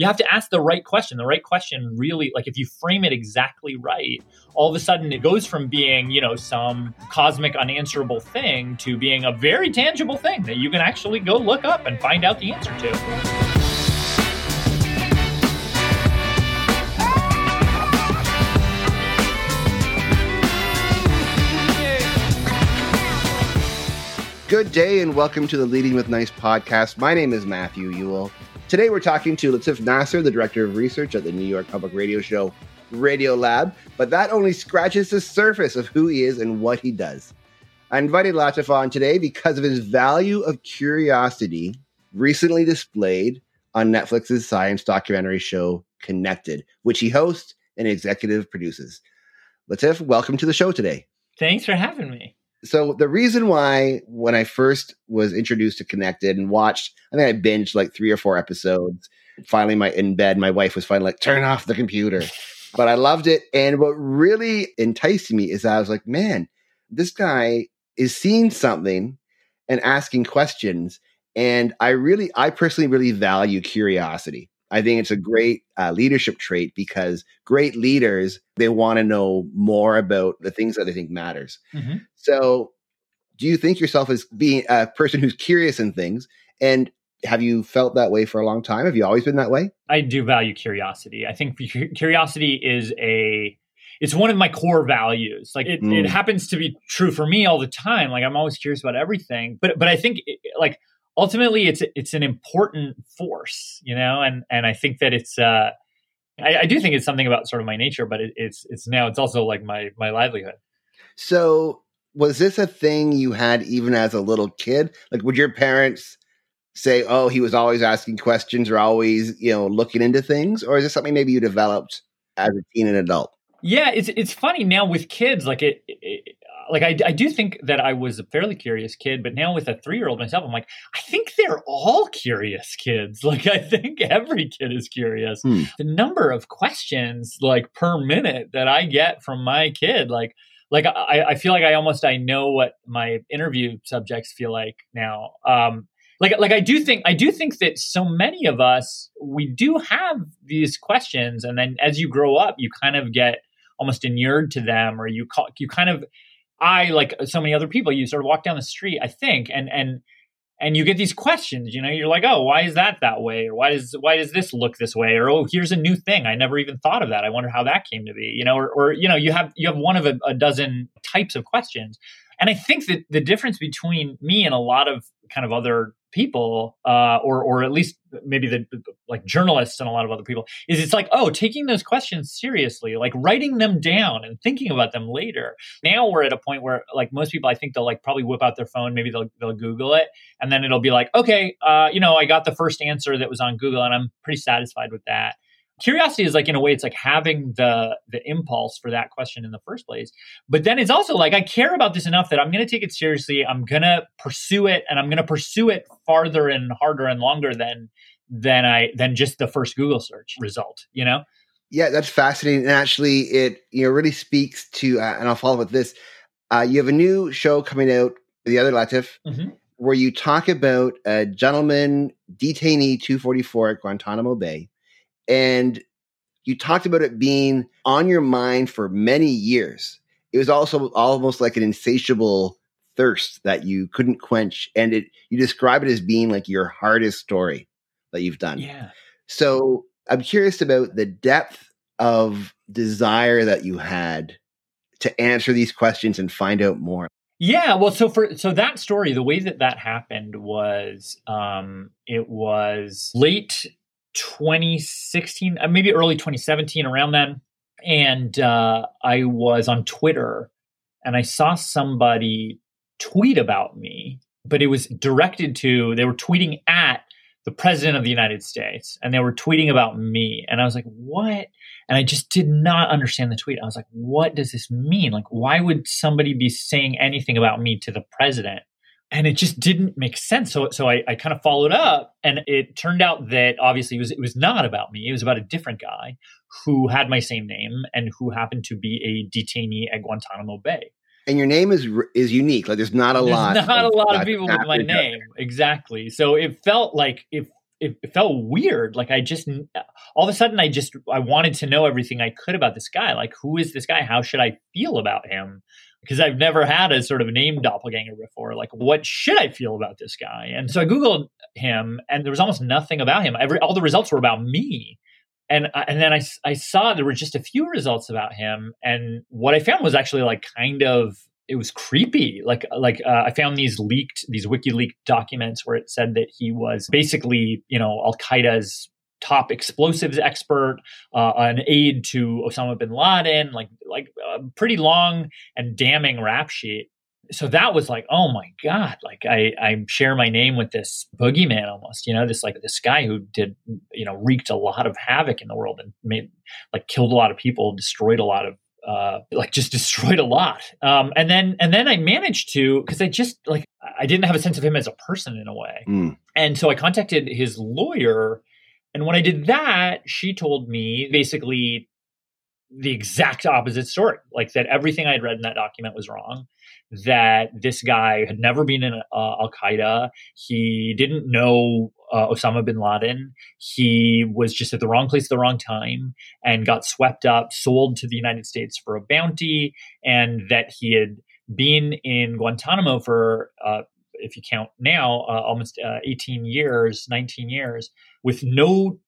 you have to ask the right question. The right question really, like if you frame it exactly right, all of a sudden it goes from being, you know, some cosmic unanswerable thing to being a very tangible thing that you can actually go look up and find out the answer to. Good day and welcome to the Leading with Nice podcast. My name is Matthew Ewell. Today we're talking to Latif Nasser, the Director of Research at the New York Public Radio show Radiolab, but that only scratches the surface of who he is and what he does. I invited Latif on today because of his value of curiosity recently displayed on Netflix's science documentary show Connected, which he hosts and executive produces. Latif, welcome to the show today. Thanks for having me so the reason why when I first was introduced to Connected and watched, I think I binged like three or four episodes. Finally, my in bed, my wife was finally like, "Turn off the computer." But I loved it, and what really enticed me is I was like, "Man, this guy is seeing something and asking questions." And I really, I personally really value curiosity. I think it's a great uh, leadership trait because great leaders they want to know more about the things that they think matters. Mm-hmm. So, do you think yourself as being a person who's curious in things? And have you felt that way for a long time? Have you always been that way? I do value curiosity. I think curiosity is a it's one of my core values. Like it, mm. it happens to be true for me all the time. Like I'm always curious about everything. But but I think like ultimately it's it's an important force, you know, and and I think that it's uh I, I do think it's something about sort of my nature, but it, it's it's now it's also like my my livelihood. So was this a thing you had even as a little kid? Like would your parents say, "Oh, he was always asking questions or always, you know, looking into things," or is this something maybe you developed as a teen and adult? Yeah, it's it's funny now with kids. Like it, it like I, I do think that I was a fairly curious kid, but now with a three year old myself, I'm like, I think they're all curious kids. Like I think every kid is curious. Hmm. The number of questions like per minute that I get from my kid, like like I, I feel like I almost I know what my interview subjects feel like now. Um, like like I do think I do think that so many of us we do have these questions, and then as you grow up, you kind of get almost inured to them, or you call, you kind of I, like so many other people, you sort of walk down the street, I think, and and and you get these questions. You know, you're like, oh, why is that that way, or why does why does this look this way, or oh, here's a new thing. I never even thought of that. I wonder how that came to be. You know, or, or you know, you have you have one of a, a dozen types of questions, and I think that the difference between me and a lot of kind of other people, uh, or or at least maybe the like journalists and a lot of other people, is it's like oh, taking those questions seriously, like writing them down and thinking about them later. Now we're at a point where like most people, I think they'll like probably whip out their phone, maybe they'll they'll Google it, and then it'll be like okay, uh, you know, I got the first answer that was on Google, and I'm pretty satisfied with that curiosity is like in a way it's like having the the impulse for that question in the first place. But then it's also like i care about this enough that i'm going to take it seriously. I'm going to pursue it and i'm going to pursue it farther and harder and longer than than i than just the first google search result you know? Yeah that's fascinating and actually it you know really speaks to uh, and i'll follow with this uh, you have a new show coming out the other latif mm-hmm. where you talk about a gentleman detainee 244 at guantanamo bay and you talked about it being on your mind for many years. It was also almost like an insatiable thirst that you couldn't quench. And it you describe it as being like your hardest story that you've done. Yeah. So I'm curious about the depth of desire that you had to answer these questions and find out more. Yeah, well, so for so that story, the way that that happened was, um, it was late 2016, uh, maybe early 2017, around then. And uh, I was on Twitter and I saw somebody tweet about me, but it was directed to, they were tweeting at the president of the United States and they were tweeting about me. And I was like, what? And I just did not understand the tweet. I was like, what does this mean? Like, why would somebody be saying anything about me to the president? And it just didn't make sense. So, so I, I kind of followed up, and it turned out that obviously it was it was not about me. It was about a different guy who had my same name and who happened to be a detainee at Guantanamo Bay. And your name is is unique. Like there's not a there's lot. Not of, a lot of people with my name. Exactly. So it felt like if it, it felt weird. Like I just all of a sudden I just I wanted to know everything I could about this guy. Like who is this guy? How should I feel about him? Because I've never had a sort of name doppelganger before. Like what should I feel about this guy? And so I googled him, and there was almost nothing about him. Every all the results were about me. And, and then I, I saw there were just a few results about him and what i found was actually like kind of it was creepy. Like like uh, I found these leaked these WikiLeaks documents where it said that he was basically you know Al Qaeda's top explosives expert, uh, an aide to Osama bin Laden, like like a pretty long and damning rap sheet. So that was like, oh my god! Like I I share my name with this boogeyman almost, you know, this like this guy who did you know wreaked a lot of havoc in the world and made like killed a lot of people, destroyed a lot of uh, like just destroyed a lot. Um, and then and then I managed to because I just like I didn't have a sense of him as a person in a way, mm. and so I contacted his lawyer. And when I did that, she told me basically the exact opposite story, like that everything I had read in that document was wrong. That this guy had never been in uh, Al Qaeda. He didn't know uh, Osama bin Laden. He was just at the wrong place at the wrong time and got swept up, sold to the United States for a bounty, and that he had been in Guantanamo for, uh, if you count now, uh, almost uh, 18 years, 19 years, with no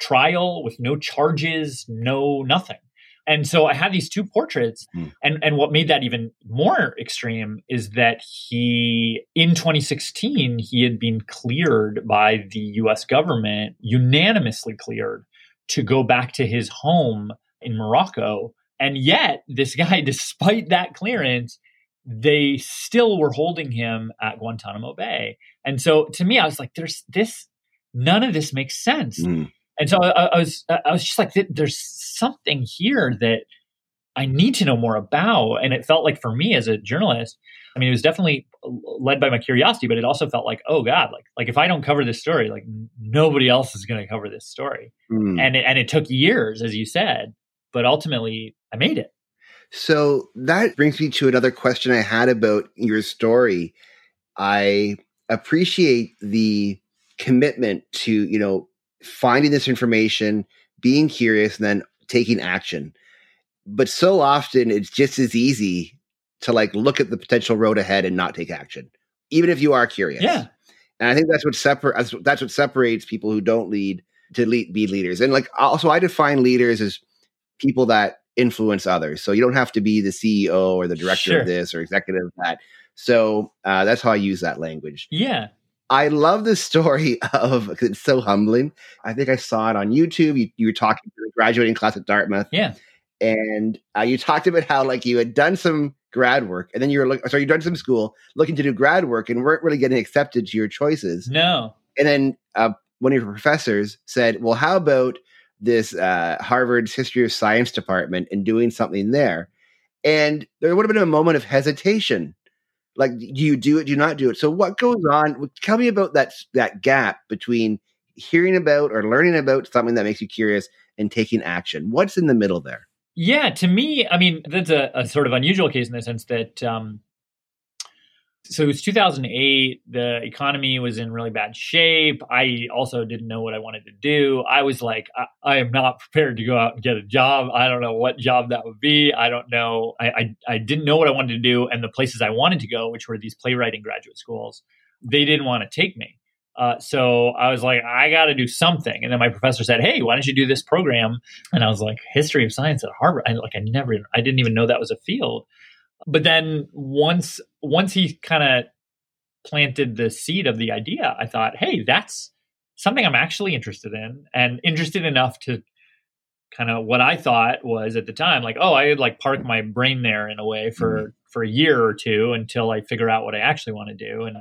trial, with no charges, no nothing. And so I had these two portraits. Mm. And, and what made that even more extreme is that he, in 2016, he had been cleared by the US government, unanimously cleared to go back to his home in Morocco. And yet, this guy, despite that clearance, they still were holding him at Guantanamo Bay. And so to me, I was like, there's this, none of this makes sense. Mm. And so I, I, was I was just like, there's something here that I need to know more about. And it felt like for me as a journalist, I mean, it was definitely led by my curiosity, but it also felt like, oh God, like like if I don't cover this story, like nobody else is going to cover this story. Mm. And it, and it took years, as you said, but ultimately I made it. So that brings me to another question I had about your story. I appreciate the commitment to you know finding this information, being curious, and then taking action. But so often it's just as easy to like look at the potential road ahead and not take action, even if you are curious. Yeah. And I think that's what separates that's what separates people who don't lead to lead, be leaders. And like also I define leaders as people that influence others. So you don't have to be the CEO or the director sure. of this or executive of that. So uh, that's how I use that language. Yeah. I love the story of it's so humbling. I think I saw it on YouTube. You, you were talking to the graduating class at Dartmouth. Yeah. And uh, you talked about how like you had done some grad work and then you were like, sorry, you done some school looking to do grad work and weren't really getting accepted to your choices. No. And then uh, one of your professors said, well, how about this uh, Harvard's History of Science department and doing something there? And there would have been a moment of hesitation like, do you do it? Do you not do it? So, what goes on? Tell me about that that gap between hearing about or learning about something that makes you curious and taking action. What's in the middle there? Yeah, to me, I mean, that's a, a sort of unusual case in the sense that um, so it was 2008 the economy was in really bad shape i also didn't know what i wanted to do i was like I, I, am not prepared to go out and get a job i don't know what job that would be i don't know I, I, I didn't know what i wanted to do and the places i wanted to go which were these playwriting graduate schools they didn't want to take me uh, so I was like, I got to do something. And then my professor said, Hey, why don't you do this program? And I was like, History of Science at Harvard. I like, I never, I didn't even know that was a field. But then once once he kind of planted the seed of the idea, I thought, hey, that's something I'm actually interested in and interested enough to kind of what I thought was at the time, like, oh, I would like park my brain there in a way for mm-hmm. for a year or two until I figure out what I actually want to do. And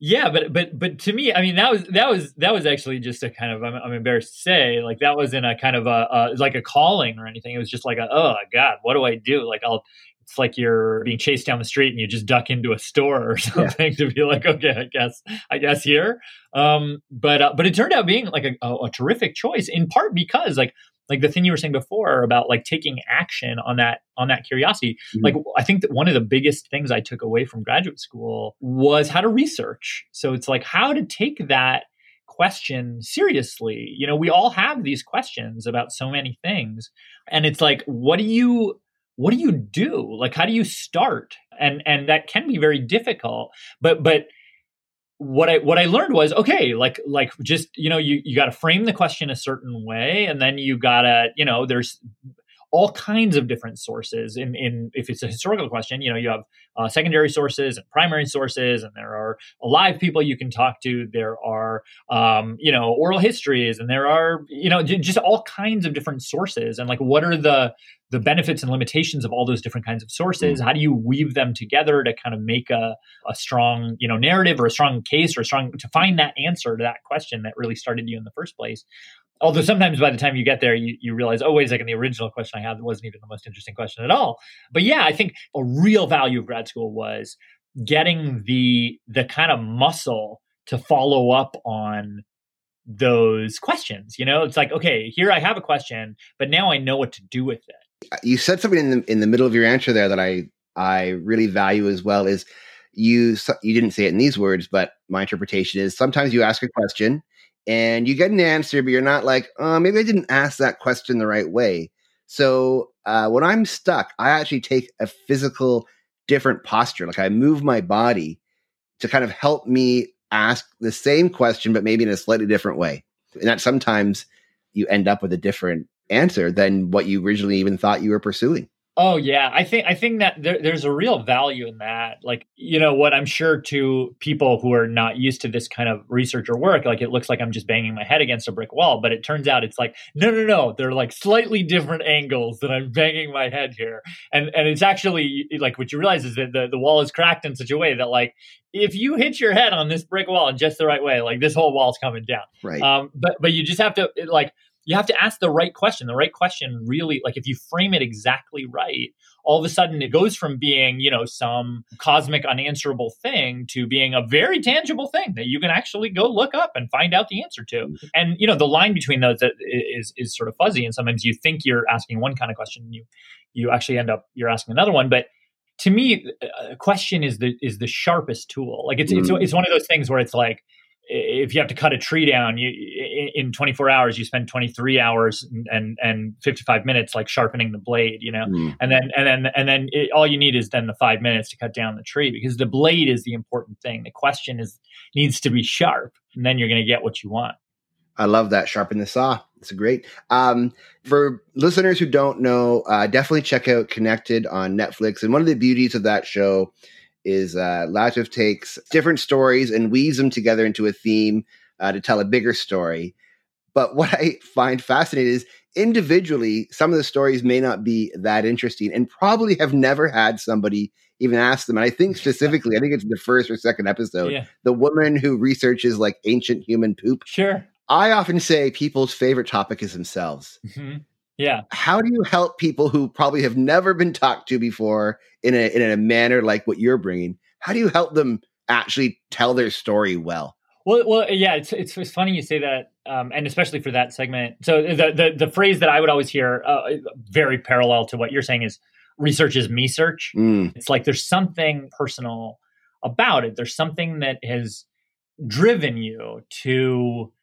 yeah, but but but to me, I mean, that was that was that was actually just a kind of I'm, I'm embarrassed to say, like that wasn't a kind of a, a like a calling or anything. It was just like a oh god, what do I do? Like I'll it's like you're being chased down the street and you just duck into a store or something yeah. to be like, okay, I guess, I guess here. Um, but uh, but it turned out being like a, a, a, terrific choice in part because like like the thing you were saying before about like taking action on that on that curiosity. Mm-hmm. Like I think that one of the biggest things I took away from graduate school was how to research. So it's like how to take that question seriously. You know, we all have these questions about so many things. And it's like, what do you what do you do? Like how do you start? And and that can be very difficult. But but what I what I learned was okay, like like just you know you you got to frame the question a certain way, and then you gotta you know there's all kinds of different sources. In, in if it's a historical question, you know you have uh, secondary sources and primary sources, and there are alive people you can talk to. There are um, you know oral histories, and there are you know just all kinds of different sources. And like, what are the the benefits and limitations of all those different kinds of sources? Mm. How do you weave them together to kind of make a, a strong you know narrative or a strong case or a strong to find that answer to that question that really started you in the first place? Although sometimes by the time you get there you, you realize oh wait a second the original question i had wasn't even the most interesting question at all. But yeah i think a real value of grad school was getting the the kind of muscle to follow up on those questions you know? It's like okay here i have a question but now i know what to do with it. You said something in the in the middle of your answer there that i i really value as well is you you didn't say it in these words but my interpretation is sometimes you ask a question and you get an answer, but you're not like, oh, maybe I didn't ask that question the right way. So uh, when I'm stuck, I actually take a physical different posture. Like I move my body to kind of help me ask the same question, but maybe in a slightly different way. And that sometimes you end up with a different answer than what you originally even thought you were pursuing. Oh yeah, I think I think that there, there's a real value in that. Like you know what I'm sure to people who are not used to this kind of research or work, like it looks like I'm just banging my head against a brick wall, but it turns out it's like no no no, they're like slightly different angles that I'm banging my head here, and and it's actually like what you realize is that the the wall is cracked in such a way that like if you hit your head on this brick wall in just the right way, like this whole wall's coming down. Right. Um. But but you just have to like you have to ask the right question. The right question really, like if you frame it exactly right, all of a sudden it goes from being, you know, some cosmic unanswerable thing to being a very tangible thing that you can actually go look up and find out the answer to. Mm-hmm. And, you know, the line between those is, is sort of fuzzy. And sometimes you think you're asking one kind of question and you, you actually end up, you're asking another one. But to me, a question is the, is the sharpest tool. Like it's, mm. it's, it's one of those things where it's like, if you have to cut a tree down you in 24 hours you spend 23 hours and and 55 minutes like sharpening the blade you know? Mm. and then and then and then it, all you need is then the five minutes to cut down the tree because the blade is the important thing. The question is needs to be sharp and then you're going to get what you want. I love that. Sharpen the saw. It's great. Um, for listeners who don't know uh, definitely check out connected on netflix and one of the beauties of that show is uh, Latif takes different stories and weaves them together into a theme uh, to tell a bigger story. But what I find fascinating is individually, some of the stories may not be that interesting and probably have never had somebody even ask them. And I think specifically, I think it's the first or second episode, yeah. the woman who researches like ancient human poop. Sure. I often say people's favorite topic is themselves. Mm-hmm. Yeah. How do you help people who probably have never been talked to before in a in a manner like what you're bringing? How do you help them actually tell their story well? Well, well, yeah, it's it's, it's funny you say that, um, and especially for that segment. So the the, the phrase that I would always hear, uh, very parallel to what you're saying, is research is me search. Mm. It's like there's something personal about it. There's something that has driven you to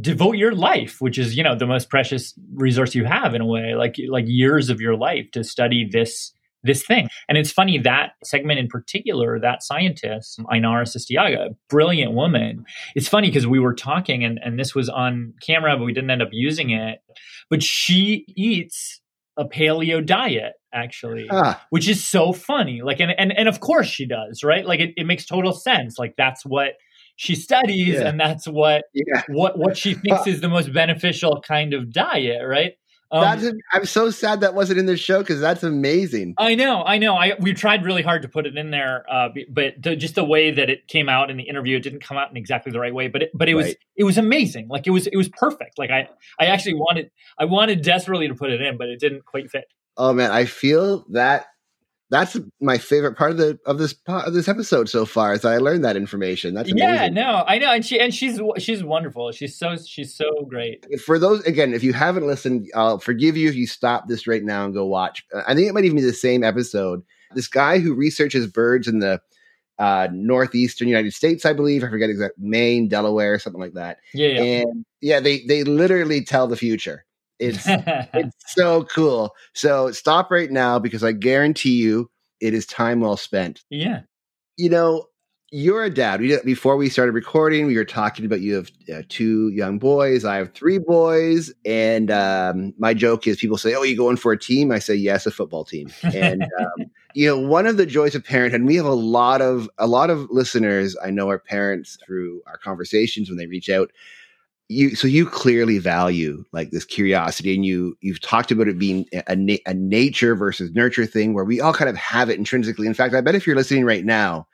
devote your life which is you know the most precious resource you have in a way like like years of your life to study this this thing. And it's funny that segment in particular that scientist Ainara Sistiaga brilliant woman. It's funny because we were talking and and this was on camera but we didn't end up using it. But she eats a paleo diet actually ah. which is so funny. Like and, and and of course she does right? Like it, it makes total sense. Like that's what she studies yeah. and that's what yeah. what what she thinks is the most beneficial kind of diet right um, that's, I'm so sad that wasn't in the show because that's amazing. I know, I know. I we tried really hard to put it in there, uh, but the, just the way that it came out in the interview, it didn't come out in exactly the right way. But it, but it right. was it was amazing. Like it was it was perfect. Like I I actually wanted I wanted desperately to put it in, but it didn't quite fit. Oh man, I feel that that's my favorite part of the of this of this episode so far. Is I learned that information. That's amazing. yeah, no, I know, and she and she's she's wonderful. She's so she's so great. For those again, if you haven't listened, I'll forgive you if you stop this right now and go watch. I think it might even be the same episode. This guy who researches birds in the uh, northeastern United States, I believe. I forget exact Maine, Delaware, something like that. Yeah, yeah. And yeah, they they literally tell the future. It's it's so cool. So stop right now because I guarantee you it is time well spent. yeah. You know, you're a dad. We, before we started recording, we were talking about you have uh, two young boys. I have three boys, and um, my joke is people say, "Oh, you going for a team?" I say, "Yes, a football team." And um, you know, one of the joys of parenthood. And we have a lot of a lot of listeners. I know our parents through our conversations when they reach out. You so you clearly value like this curiosity, and you you've talked about it being a, a nature versus nurture thing, where we all kind of have it intrinsically. In fact, I bet if you're listening right now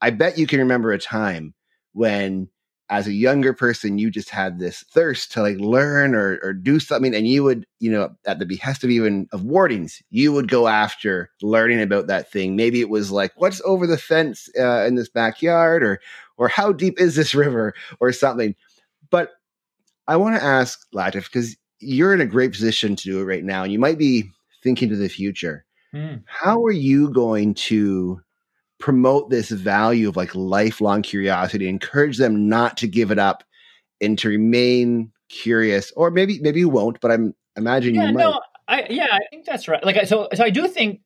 I bet you can remember a time when as a younger person you just had this thirst to like learn or or do something and you would you know at the behest of even of wardings you would go after learning about that thing. Maybe it was like what's over the fence uh, in this backyard or or how deep is this river? or something. But i want to ask latif because you're in a great position to do it right now and you might be thinking to the future Hmm. how are you going to promote this value of like lifelong curiosity encourage them not to give it up and to remain curious or maybe maybe you won't but i'm imagining yeah, you might no, I yeah, I think that's right. Like, so so I do think,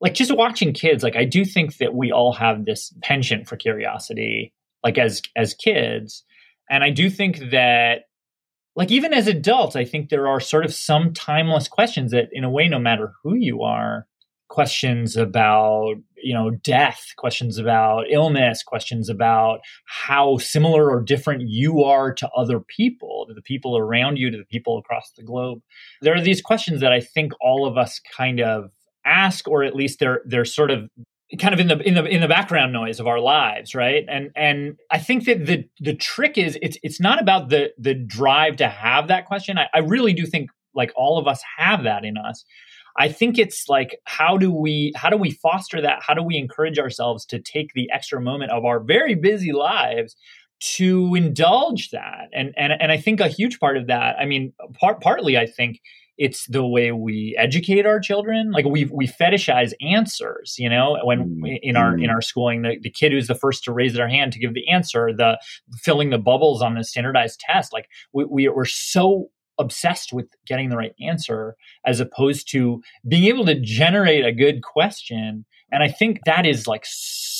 like, just watching kids, like, I do think that we all have this penchant for curiosity, like as as kids, and I do think that, like, even as adults, I think there are sort of some timeless questions that, in a way, no matter who you are, questions about you know death questions about illness questions about how similar or different you are to other people to the people around you to the people across the globe. There are these questions that I think all of us kind of ask, or at least they're they're sort of kind of in the in the in the background noise of our lives, right? And and I think that the the trick is it's it's not about the the drive to have that question. I, I really do think like all of us have that in us. I think it's like how do we how do we foster that? How do we encourage ourselves to take the extra moment of our very busy lives to indulge that and and and I think a huge part of that I mean part partly I think it's the way we educate our children. Like we we fetishize answers you know when Mm, in our in mm. our schooling the, the kid who's the first to raise their hand to give the answer the filling the bubbles on the standardized test like we, we we're so obsessed with getting the right answer as opposed to being able to generate a good question. And I think that is like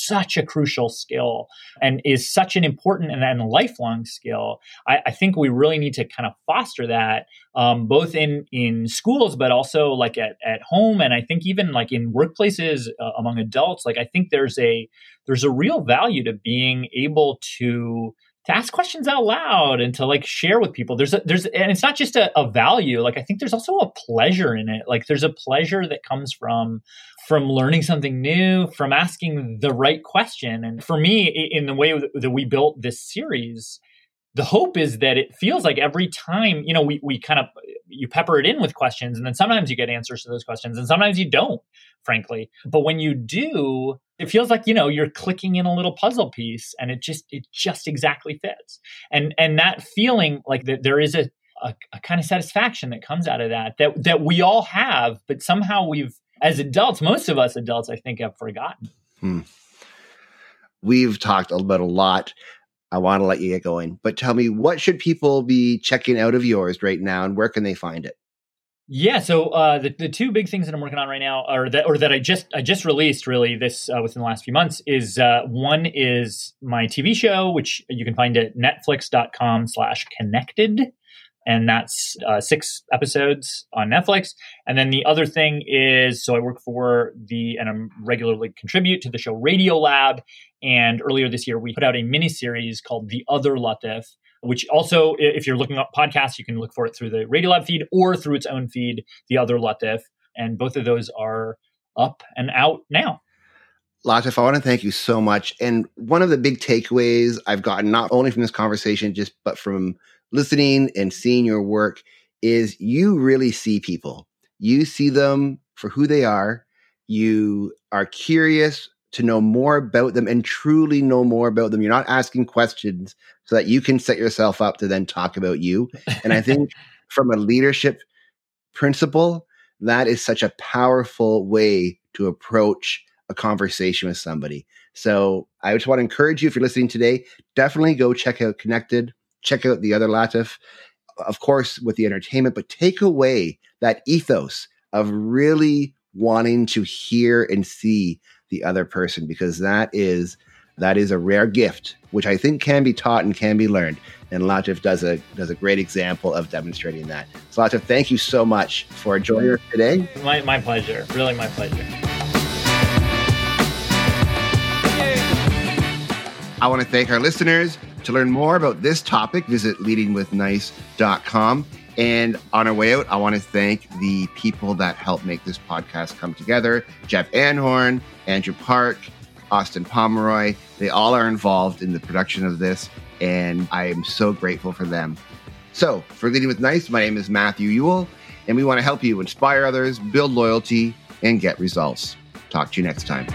such a crucial skill and is such an important and, and lifelong skill. I, I think we really need to kind of foster that um, both in in schools, but also like at, at home, and I think even like in workplaces uh, among adults. Like I think there's a there's a real value to being able to to ask questions out loud and to like share with people. There's a there's and it's not just a, a value. Like i think there's also a pleasure in it. Like there's a pleasure that comes from from learning something new from asking the right question. And for me in the way that we built this series the hope is that it feels like every time you know we, we kind of you pepper it in with questions and then sometimes you get answers to those questions and sometimes you don't frankly. But when you do it feels like you know you're clicking in a little puzzle piece and it just it just exactly fits. And and that feeling like that there is a, a, a kind of satisfaction that comes out of that that that we all have but somehow we've as adults most of us adults i think have forgotten. Hmm. We've talked about a lot. I want to let you get going but tell me what should people be checking out of yours right now and where can they find it Yeah, so uh, the the two big things that I'm working on right now, or that or that I just I just released really this uh, within the last few months, is uh, one is my TV show, which you can find at netflix.com/slash connected, and that's uh, six episodes on Netflix. And then the other thing is, so I work for the and I'm regularly contribute to the show Radiolab. And earlier this year, we put out a mini series called The Other Latif, which also, if you're looking up podcasts, you can look for it through the Radiolab feed or through its own feed, The Other Latif. And both of those are up and out now. Latif, I want to thank you so much. And one of the big takeaways I've gotten, not only from this conversation, just but from listening and seeing your work, is you really see people. You see them for who they are. You are curious to know more about them and truly know more about them. You're not asking questions so that you can set yourself up to then talk about you. And I think from a leadership principle, that is such a powerful way to approach a conversation with somebody. So I just want to encourage you, if you're listening today, definitely go check out Connected, check out the other Latif, of course, with the entertainment, but take away that ethos of really wanting to hear and see the other person because that is that is a rare gift which i think can be taught and can be learned. And latif does a does a great example of demonstrating that. So latif thank you so much for joining us today. My, my pleasure. Really my pleasure. I want to thank our listeners. To learn more about this topic, visit leadingwithnice.com. And on our way out, I want to thank the people that helped make this podcast come together Jeff Anhorn, Andrew Park, Austin Pomeroy. They all are involved in the production of this, and I am so grateful for them. So, for Leading with Nice, my name is Matthew Yule, and we want to help you inspire others, build loyalty, and get results. Talk to you next time.